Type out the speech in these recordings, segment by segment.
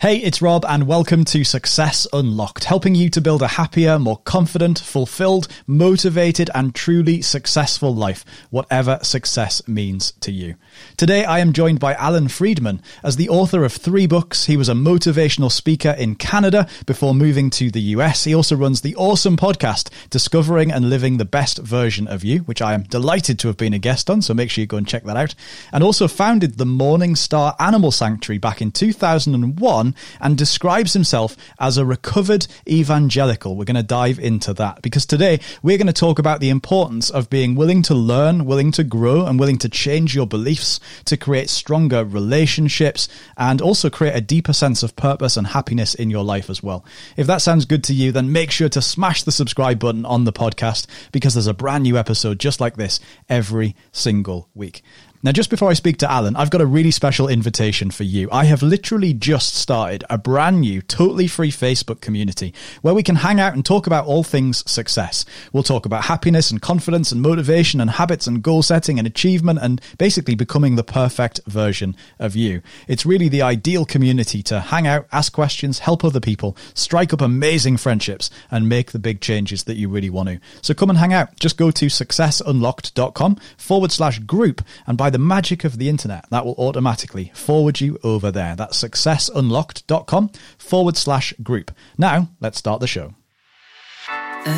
Hey, it's Rob, and welcome to Success Unlocked, helping you to build a happier, more confident, fulfilled, motivated, and truly successful life, whatever success means to you. Today, I am joined by Alan Freedman. As the author of three books, he was a motivational speaker in Canada before moving to the US. He also runs the awesome podcast, Discovering and Living the Best Version of You, which I am delighted to have been a guest on, so make sure you go and check that out. And also founded the Morning Star Animal Sanctuary back in 2001 on and describes himself as a recovered evangelical. We're going to dive into that because today we're going to talk about the importance of being willing to learn, willing to grow, and willing to change your beliefs to create stronger relationships and also create a deeper sense of purpose and happiness in your life as well. If that sounds good to you, then make sure to smash the subscribe button on the podcast because there's a brand new episode just like this every single week. Now, just before I speak to Alan, I've got a really special invitation for you. I have literally just started a brand new, totally free Facebook community where we can hang out and talk about all things success. We'll talk about happiness and confidence and motivation and habits and goal setting and achievement and basically becoming the perfect version of you. It's really the ideal community to hang out, ask questions, help other people, strike up amazing friendships, and make the big changes that you really want to. So come and hang out. Just go to successunlocked.com forward slash group and by by the magic of the internet, that will automatically forward you over there. That's successunlocked.com forward slash group. Now, let's start the show.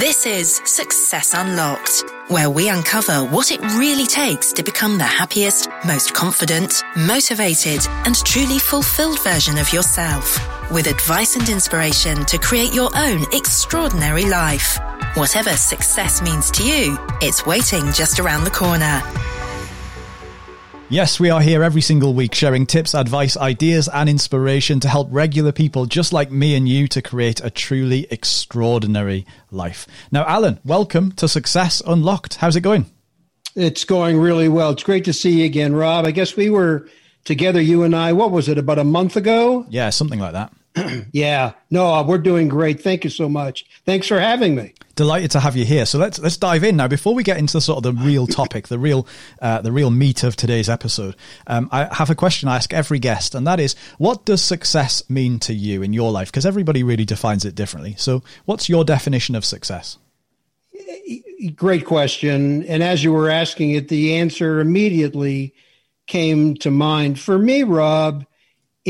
This is Success Unlocked, where we uncover what it really takes to become the happiest, most confident, motivated, and truly fulfilled version of yourself, with advice and inspiration to create your own extraordinary life. Whatever success means to you, it's waiting just around the corner. Yes, we are here every single week sharing tips, advice, ideas, and inspiration to help regular people just like me and you to create a truly extraordinary life. Now, Alan, welcome to Success Unlocked. How's it going? It's going really well. It's great to see you again, Rob. I guess we were together, you and I, what was it, about a month ago? Yeah, something like that. yeah, no, uh, we're doing great. Thank you so much. Thanks for having me. Delighted to have you here. So let's let's dive in now. Before we get into the sort of the real topic, the real uh, the real meat of today's episode, um, I have a question I ask every guest, and that is, what does success mean to you in your life? Because everybody really defines it differently. So, what's your definition of success? Great question. And as you were asking it, the answer immediately came to mind. For me, Rob,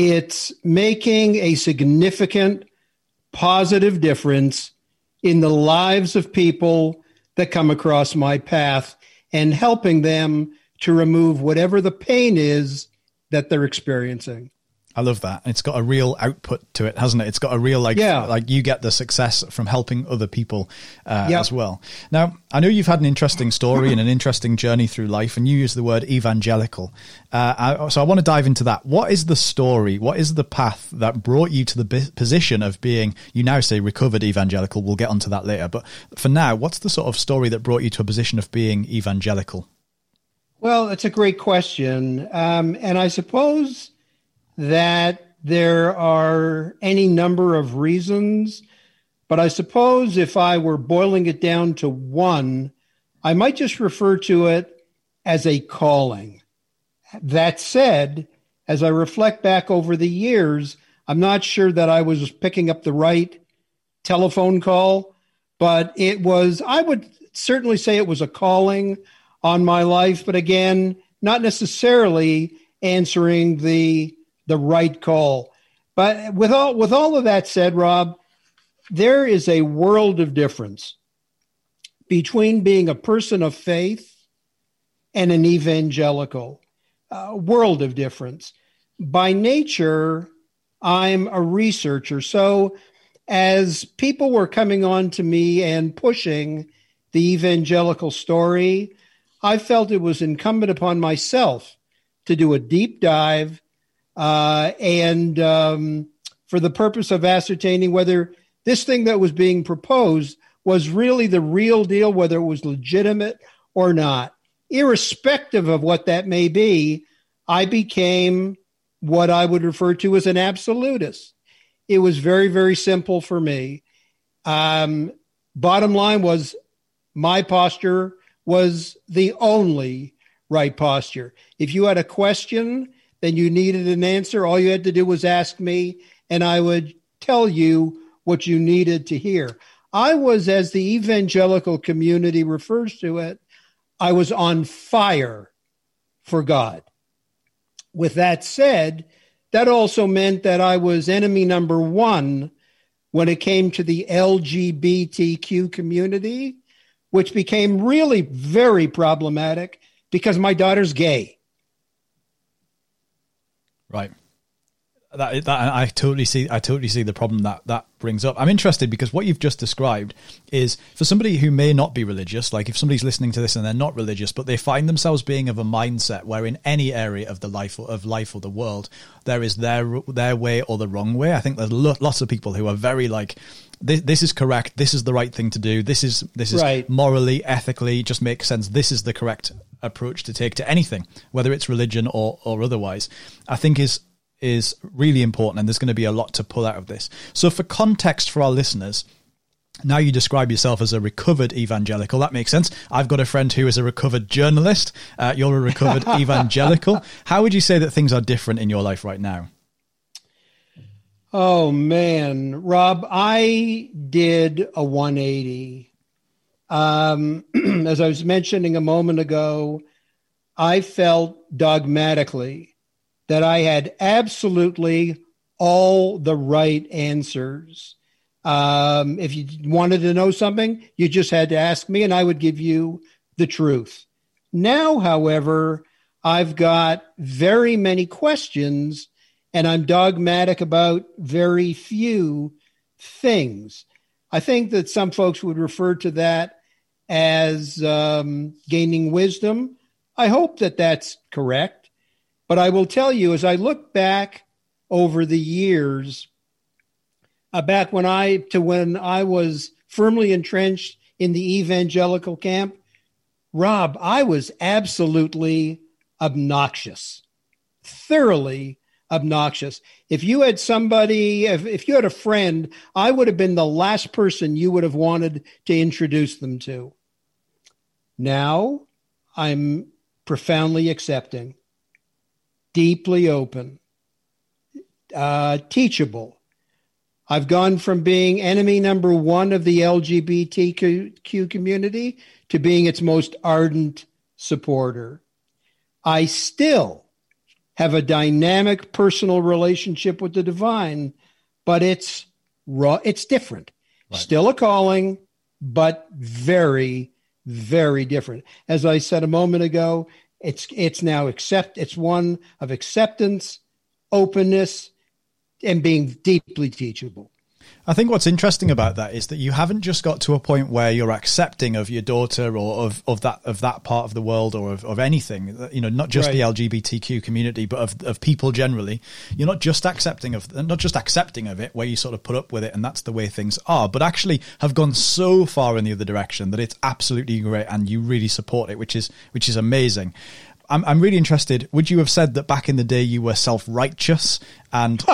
it's making a significant positive difference in the lives of people that come across my path and helping them to remove whatever the pain is that they're experiencing. I love that. It's got a real output to it, hasn't it? It's got a real like yeah. like you get the success from helping other people uh, yep. as well. Now, I know you've had an interesting story and an interesting journey through life, and you use the word evangelical. Uh, I, so I want to dive into that. What is the story? What is the path that brought you to the position of being? You now say recovered evangelical. We'll get onto that later, but for now, what's the sort of story that brought you to a position of being evangelical? Well, it's a great question, um, and I suppose that there are any number of reasons, but I suppose if I were boiling it down to one, I might just refer to it as a calling. That said, as I reflect back over the years, I'm not sure that I was picking up the right telephone call, but it was, I would certainly say it was a calling on my life, but again, not necessarily answering the the right call. But with all with all of that said, Rob, there is a world of difference between being a person of faith and an evangelical. World of difference. By nature, I'm a researcher. So as people were coming on to me and pushing the evangelical story, I felt it was incumbent upon myself to do a deep dive uh, and um, for the purpose of ascertaining whether this thing that was being proposed was really the real deal, whether it was legitimate or not. Irrespective of what that may be, I became what I would refer to as an absolutist. It was very, very simple for me. Um, bottom line was my posture was the only right posture. If you had a question then you needed an answer. All you had to do was ask me, and I would tell you what you needed to hear. I was, as the evangelical community refers to it, I was on fire for God. With that said, that also meant that I was enemy number one when it came to the LGBTQ community, which became really very problematic because my daughter's gay. Right. That, that I totally see. I totally see the problem that that brings up. I'm interested because what you've just described is for somebody who may not be religious. Like if somebody's listening to this and they're not religious, but they find themselves being of a mindset where in any area of the life of life or the world there is their their way or the wrong way. I think there's lots of people who are very like this, this, is correct. This is the right thing to do. This is this is right. morally, ethically, just makes sense. This is the correct approach to take to anything, whether it's religion or or otherwise. I think is is really important, and there's going to be a lot to pull out of this. So, for context for our listeners, now you describe yourself as a recovered evangelical. That makes sense. I've got a friend who is a recovered journalist. Uh, you're a recovered evangelical. How would you say that things are different in your life right now? Oh, man. Rob, I did a 180. Um, as I was mentioning a moment ago, I felt dogmatically that I had absolutely all the right answers. Um, if you wanted to know something, you just had to ask me, and I would give you the truth. Now, however, I've got very many questions, and I'm dogmatic about very few things. I think that some folks would refer to that as um, gaining wisdom. I hope that that's correct. But I will tell you, as I look back over the years, uh, back when I to when I was firmly entrenched in the evangelical camp, Rob, I was absolutely obnoxious, thoroughly obnoxious. If you had somebody, if, if you had a friend, I would have been the last person you would have wanted to introduce them to. Now I'm profoundly accepting deeply open, uh, teachable. I've gone from being enemy number one of the LGBTQ community to being its most ardent supporter. I still have a dynamic personal relationship with the divine, but it's raw, it's different. Right. Still a calling, but very, very different. As I said a moment ago, it's it's now accept. It's one of acceptance, openness, and being deeply teachable. I think what's interesting mm-hmm. about that is that you haven't just got to a point where you're accepting of your daughter or of, of that of that part of the world or of, of anything, you know, not just right. the LGBTQ community, but of, of people generally. You're not just accepting of not just accepting of it where you sort of put up with it and that's the way things are, but actually have gone so far in the other direction that it's absolutely great and you really support it, which is which is amazing. I'm, I'm really interested. Would you have said that back in the day you were self righteous? And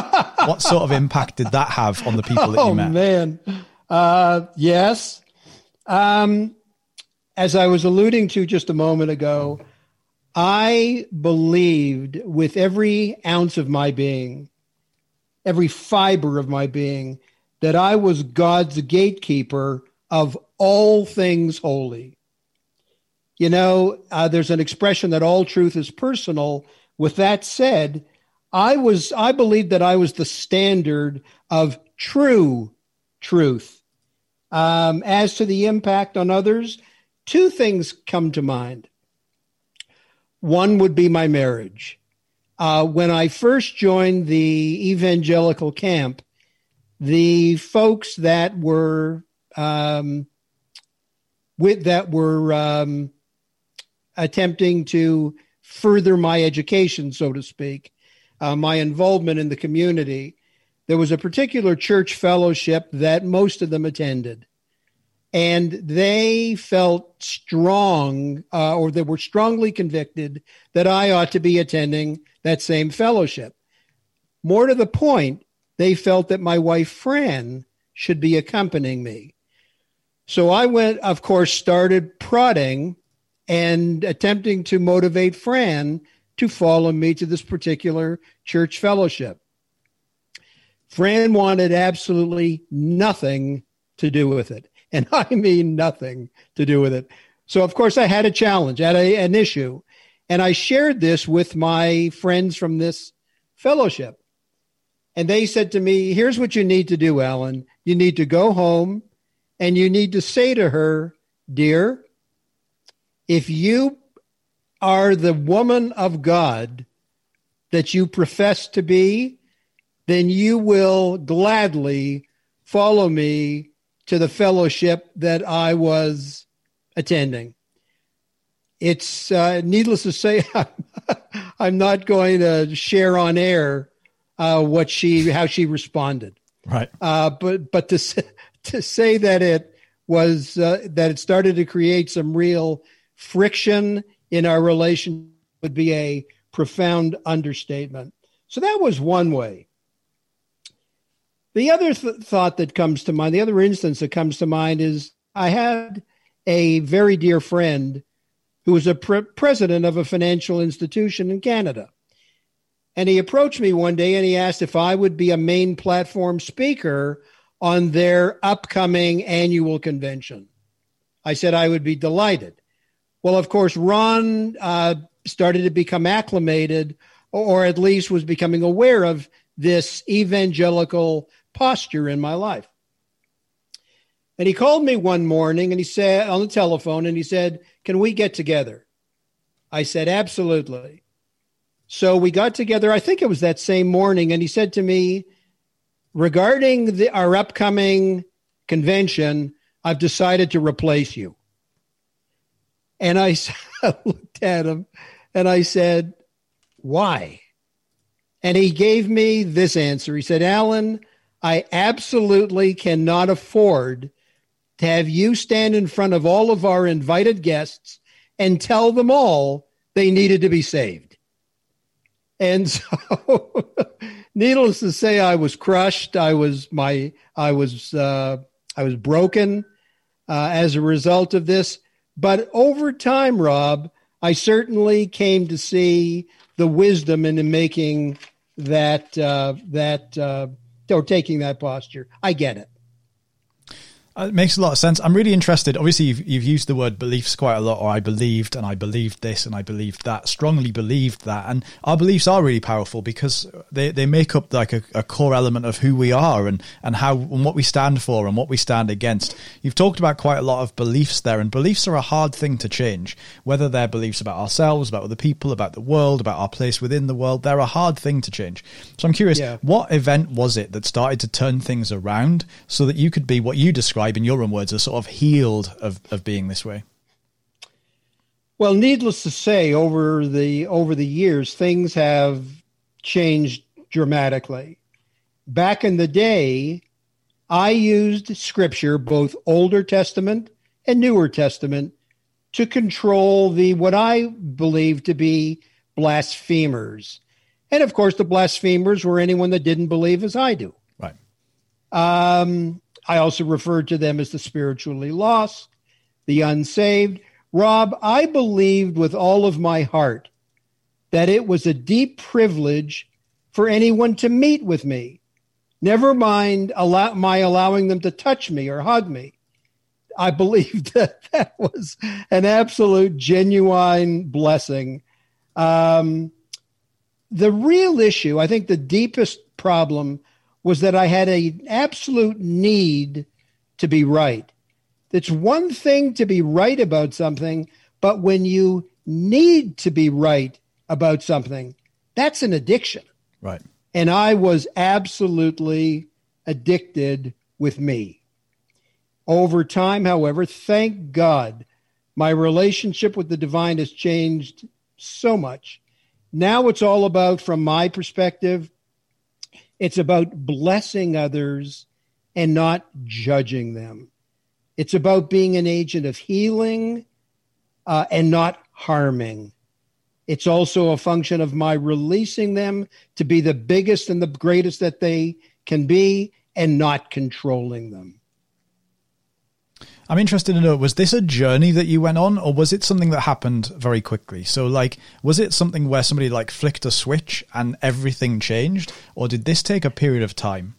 what sort of impact did that have on the people that you oh, met? Oh, man. Uh, yes. Um, as I was alluding to just a moment ago, I believed with every ounce of my being, every fiber of my being, that I was God's gatekeeper of all things holy. You know, uh, there's an expression that all truth is personal. With that said, I was I believed that I was the standard of true truth. Um, as to the impact on others, two things come to mind. One would be my marriage. Uh, when I first joined the evangelical camp, the folks that were um, with that were um, attempting to further my education, so to speak, uh, my involvement in the community. There was a particular church fellowship that most of them attended. And they felt strong, uh, or they were strongly convicted that I ought to be attending that same fellowship. More to the point, they felt that my wife, Fran, should be accompanying me. So I went, of course, started prodding and attempting to motivate Fran to follow me to this particular church fellowship. Fran wanted absolutely nothing to do with it. And I mean nothing to do with it. So, of course, I had a challenge, I had a, an issue. And I shared this with my friends from this fellowship. And they said to me, Here's what you need to do, Alan. You need to go home and you need to say to her, Dear, if you are the woman of God that you profess to be, then you will gladly follow me to the fellowship that I was attending. It's uh, needless to say, I'm not going to share on air uh, what she how she responded. Right. Uh, but but to say, to say that it was uh, that it started to create some real friction in our relation would be a profound understatement. So that was one way. The other th- thought that comes to mind, the other instance that comes to mind is I had a very dear friend who was a pre- president of a financial institution in Canada. And he approached me one day and he asked if I would be a main platform speaker on their upcoming annual convention. I said I would be delighted. Well, of course, Ron uh, started to become acclimated, or at least was becoming aware of this evangelical posture in my life. And he called me one morning and he said on the telephone and he said, Can we get together? I said, Absolutely. So we got together, I think it was that same morning, and he said to me, Regarding the, our upcoming convention, I've decided to replace you. And I looked at him and I said, Why? And he gave me this answer. He said, Alan, I absolutely cannot afford to have you stand in front of all of our invited guests and tell them all they needed to be saved. And so, needless to say, I was crushed. I was my, I was, uh, I was broken uh, as a result of this. But over time, Rob, I certainly came to see the wisdom in making that uh, that uh, or taking that posture. I get it. Uh, it makes a lot of sense. I'm really interested. Obviously, you've, you've used the word beliefs quite a lot, or I believed, and I believed this, and I believed that, strongly believed that. And our beliefs are really powerful because they, they make up like a, a core element of who we are and, and how and what we stand for and what we stand against. You've talked about quite a lot of beliefs there, and beliefs are a hard thing to change, whether they're beliefs about ourselves, about other people, about the world, about our place within the world. They're a hard thing to change. So I'm curious, yeah. what event was it that started to turn things around so that you could be what you described? Describe, in your own words, are sort of healed of, of being this way? Well, needless to say, over the over the years, things have changed dramatically. Back in the day, I used scripture, both Older Testament and Newer Testament, to control the what I believe to be blasphemers. And of course, the blasphemers were anyone that didn't believe as I do. Right. Um, I also referred to them as the spiritually lost, the unsaved. Rob, I believed with all of my heart that it was a deep privilege for anyone to meet with me. Never mind allow, my allowing them to touch me or hug me. I believed that that was an absolute, genuine blessing. Um, the real issue, I think the deepest problem was that I had an absolute need to be right. It's one thing to be right about something, but when you need to be right about something, that's an addiction. Right. And I was absolutely addicted with me. Over time, however, thank God, my relationship with the divine has changed so much. Now it's all about, from my perspective, it's about blessing others and not judging them. It's about being an agent of healing uh, and not harming. It's also a function of my releasing them to be the biggest and the greatest that they can be and not controlling them. I'm interested to know was this a journey that you went on or was it something that happened very quickly? So like was it something where somebody like flicked a switch and everything changed or did this take a period of time?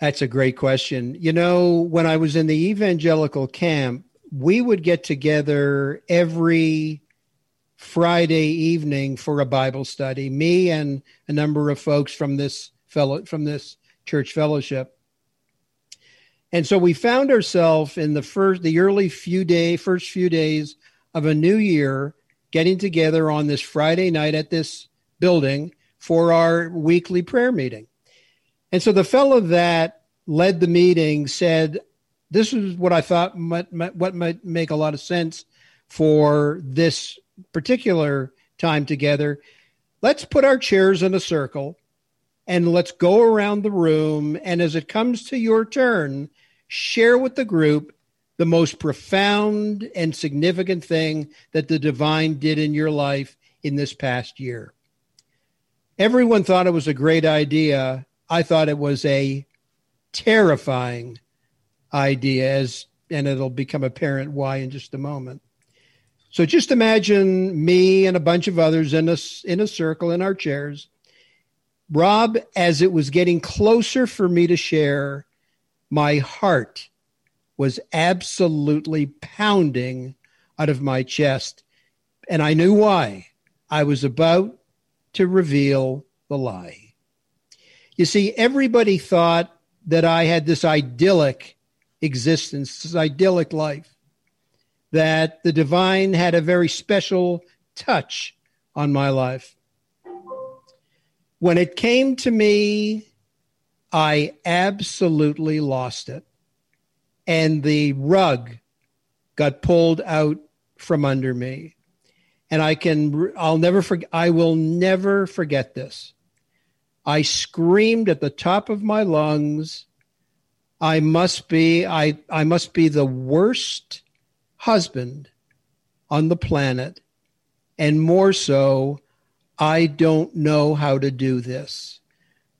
That's a great question. You know, when I was in the evangelical camp, we would get together every Friday evening for a Bible study. Me and a number of folks from this fellow from this church fellowship. And so we found ourselves in the first the early few day first few days of a new year getting together on this Friday night at this building for our weekly prayer meeting. And so the fellow that led the meeting said, This is what I thought might, might, what might make a lot of sense for this particular time together. Let's put our chairs in a circle and let's go around the room. And as it comes to your turn, share with the group the most profound and significant thing that the divine did in your life in this past year. Everyone thought it was a great idea. I thought it was a terrifying idea, as and it'll become apparent why in just a moment. So just imagine me and a bunch of others in a in a circle in our chairs. Rob, as it was getting closer for me to share, my heart was absolutely pounding out of my chest. And I knew why. I was about to reveal the lie. You see, everybody thought that I had this idyllic existence, this idyllic life, that the divine had a very special touch on my life. When it came to me, I absolutely lost it. And the rug got pulled out from under me. And I can, I'll never forget, I will never forget this. I screamed at the top of my lungs, I must be, I, I must be the worst husband on the planet. And more so, I don't know how to do this.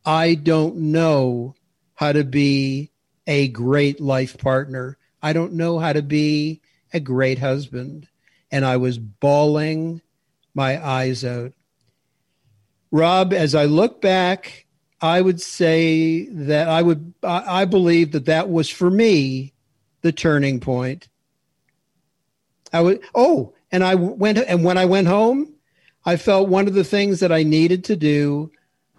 I don't know how to be a great life partner. I don't know how to be a great husband. And I was bawling my eyes out. Rob, as I look back, I would say that I would, I believe that that was for me the turning point. I would, oh, and I went, and when I went home, I felt one of the things that I needed to do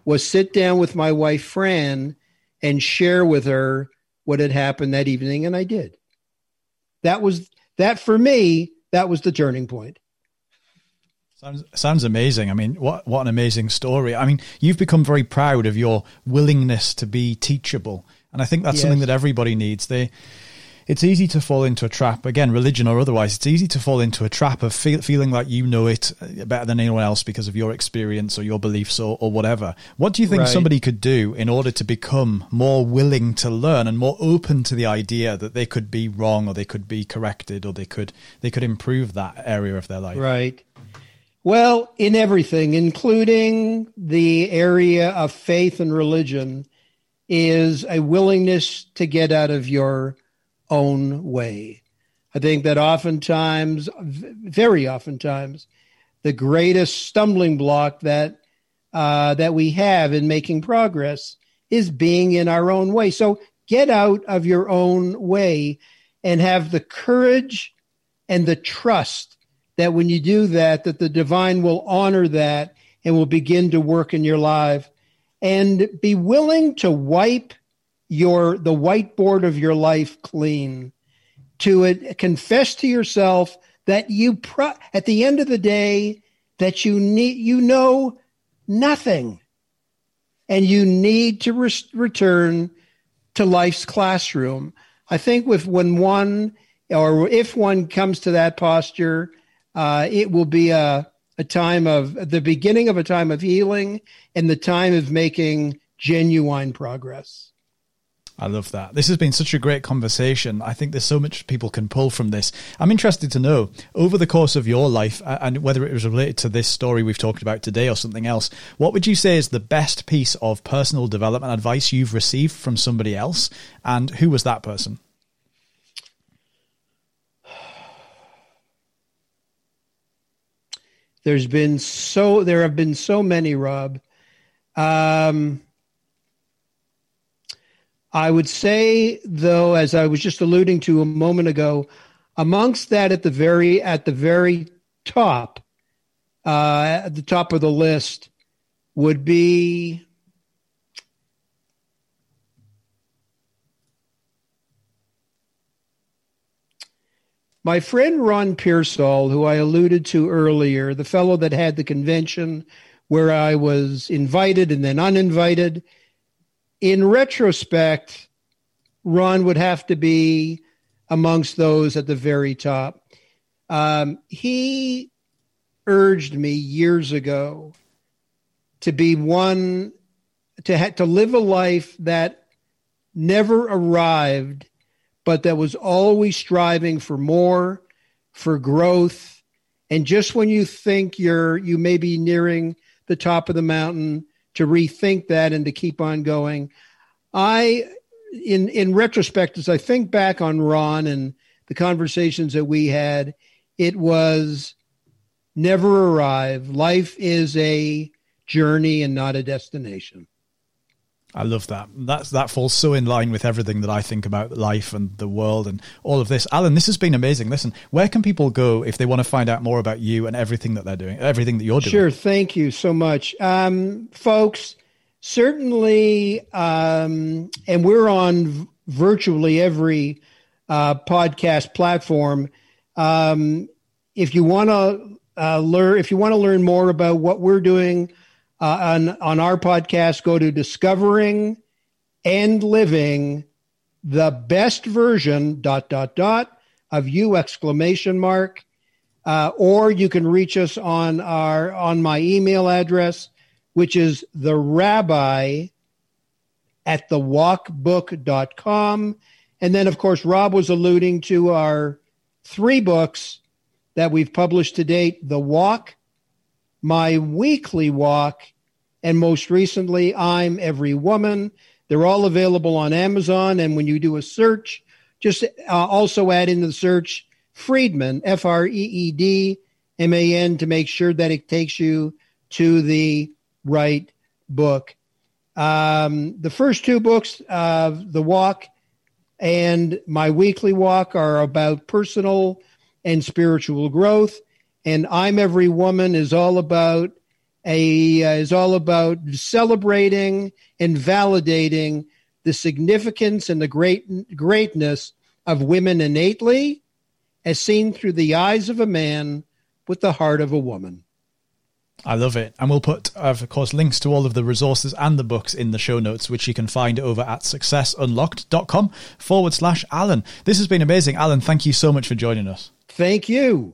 was sit down with my wife, Fran, and share with her what had happened that evening. And I did. That was, that for me, that was the turning point. Sounds, sounds amazing. I mean, what what an amazing story. I mean, you've become very proud of your willingness to be teachable, and I think that's yes. something that everybody needs. They it's easy to fall into a trap again religion or otherwise it's easy to fall into a trap of feel, feeling like you know it uh, better than anyone else because of your experience or your beliefs or, or whatever. What do you think right. somebody could do in order to become more willing to learn and more open to the idea that they could be wrong or they could be corrected or they could they could improve that area of their life? Right. Well in everything including the area of faith and religion is a willingness to get out of your own way. I think that oftentimes, very oftentimes, the greatest stumbling block that uh, that we have in making progress is being in our own way. So get out of your own way and have the courage and the trust that when you do that, that the divine will honor that and will begin to work in your life and be willing to wipe your the whiteboard of your life clean to it, confess to yourself that you pro- at the end of the day that you need you know nothing. And you need to re- return to life's classroom. I think with when one or if one comes to that posture uh, it will be a, a time of the beginning of a time of healing and the time of making genuine progress I love that. This has been such a great conversation. I think there's so much people can pull from this. I'm interested to know over the course of your life, and whether it was related to this story we've talked about today or something else, what would you say is the best piece of personal development advice you've received from somebody else? And who was that person? There's been so, there have been so many, Rob. Um, I would say, though, as I was just alluding to a moment ago, amongst that at the very at the very top, uh, at the top of the list, would be my friend Ron Pearsall, who I alluded to earlier, the fellow that had the convention where I was invited and then uninvited in retrospect, Ron would have to be amongst those at the very top. Um, he urged me years ago to be one to ha- to live a life that never arrived, but that was always striving for more, for growth, and just when you think you're you may be nearing the top of the mountain, to rethink that and to keep on going. I, in in retrospect, as I think back on Ron and the conversations that we had, it was never arrive. Life is a journey and not a destination. I love that. That's that falls so in line with everything that I think about life and the world and all of this. Alan, this has been amazing. Listen, where can people go if they want to find out more about you and everything that they're doing, everything that you're doing? Sure. Thank you so much, um, folks. Certainly, um, and we're on virtually every uh, podcast platform. Um, if you want to uh, learn, if you want to learn more about what we're doing uh, on on our podcast, go to discovering and living the best version dot dot dot of you exclamation mark. Uh, or you can reach us on our on my email address which is the rabbi at the walkbook.com and then of course rob was alluding to our three books that we've published to date the walk my weekly walk, and most recently, I'm Every Woman. They're all available on Amazon. And when you do a search, just uh, also add in the search Freedman, F R E E D M A N, to make sure that it takes you to the right book. Um, the first two books, uh, The Walk and My Weekly Walk, are about personal and spiritual growth and I'm Every Woman is all about a uh, is all about celebrating and validating the significance and the great greatness of women innately, as seen through the eyes of a man with the heart of a woman. I love it. And we'll put, of course, links to all of the resources and the books in the show notes, which you can find over at successunlocked.com forward slash Alan. This has been amazing. Alan, thank you so much for joining us. Thank you.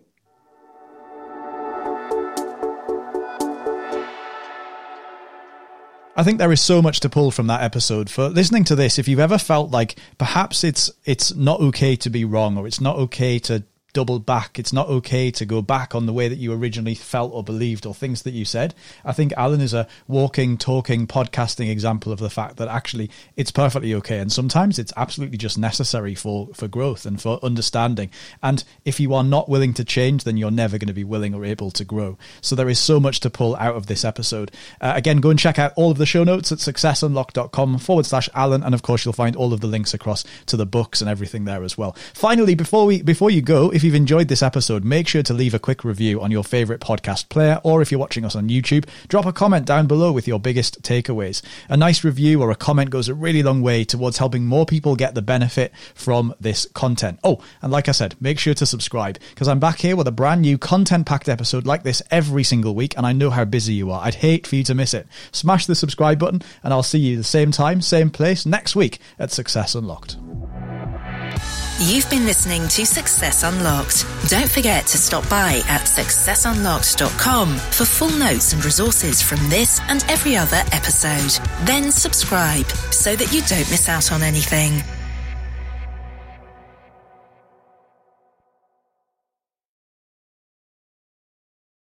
I think there is so much to pull from that episode. For listening to this, if you've ever felt like perhaps it's it's not okay to be wrong or it's not okay to double back. It's not okay to go back on the way that you originally felt or believed or things that you said. I think Alan is a walking, talking, podcasting example of the fact that actually it's perfectly okay. And sometimes it's absolutely just necessary for, for growth and for understanding. And if you are not willing to change, then you're never going to be willing or able to grow. So there is so much to pull out of this episode. Uh, again, go and check out all of the show notes at successunlock.com forward slash Alan. And of course, you'll find all of the links across to the books and everything there as well. Finally, before we, before you go, if if you've enjoyed this episode, make sure to leave a quick review on your favorite podcast player, or if you're watching us on YouTube, drop a comment down below with your biggest takeaways. A nice review or a comment goes a really long way towards helping more people get the benefit from this content. Oh, and like I said, make sure to subscribe because I'm back here with a brand new content packed episode like this every single week, and I know how busy you are. I'd hate for you to miss it. Smash the subscribe button, and I'll see you the same time, same place next week at Success Unlocked. You've been listening to Success Unlocked. Don't forget to stop by at successunlocked.com for full notes and resources from this and every other episode. Then subscribe so that you don't miss out on anything.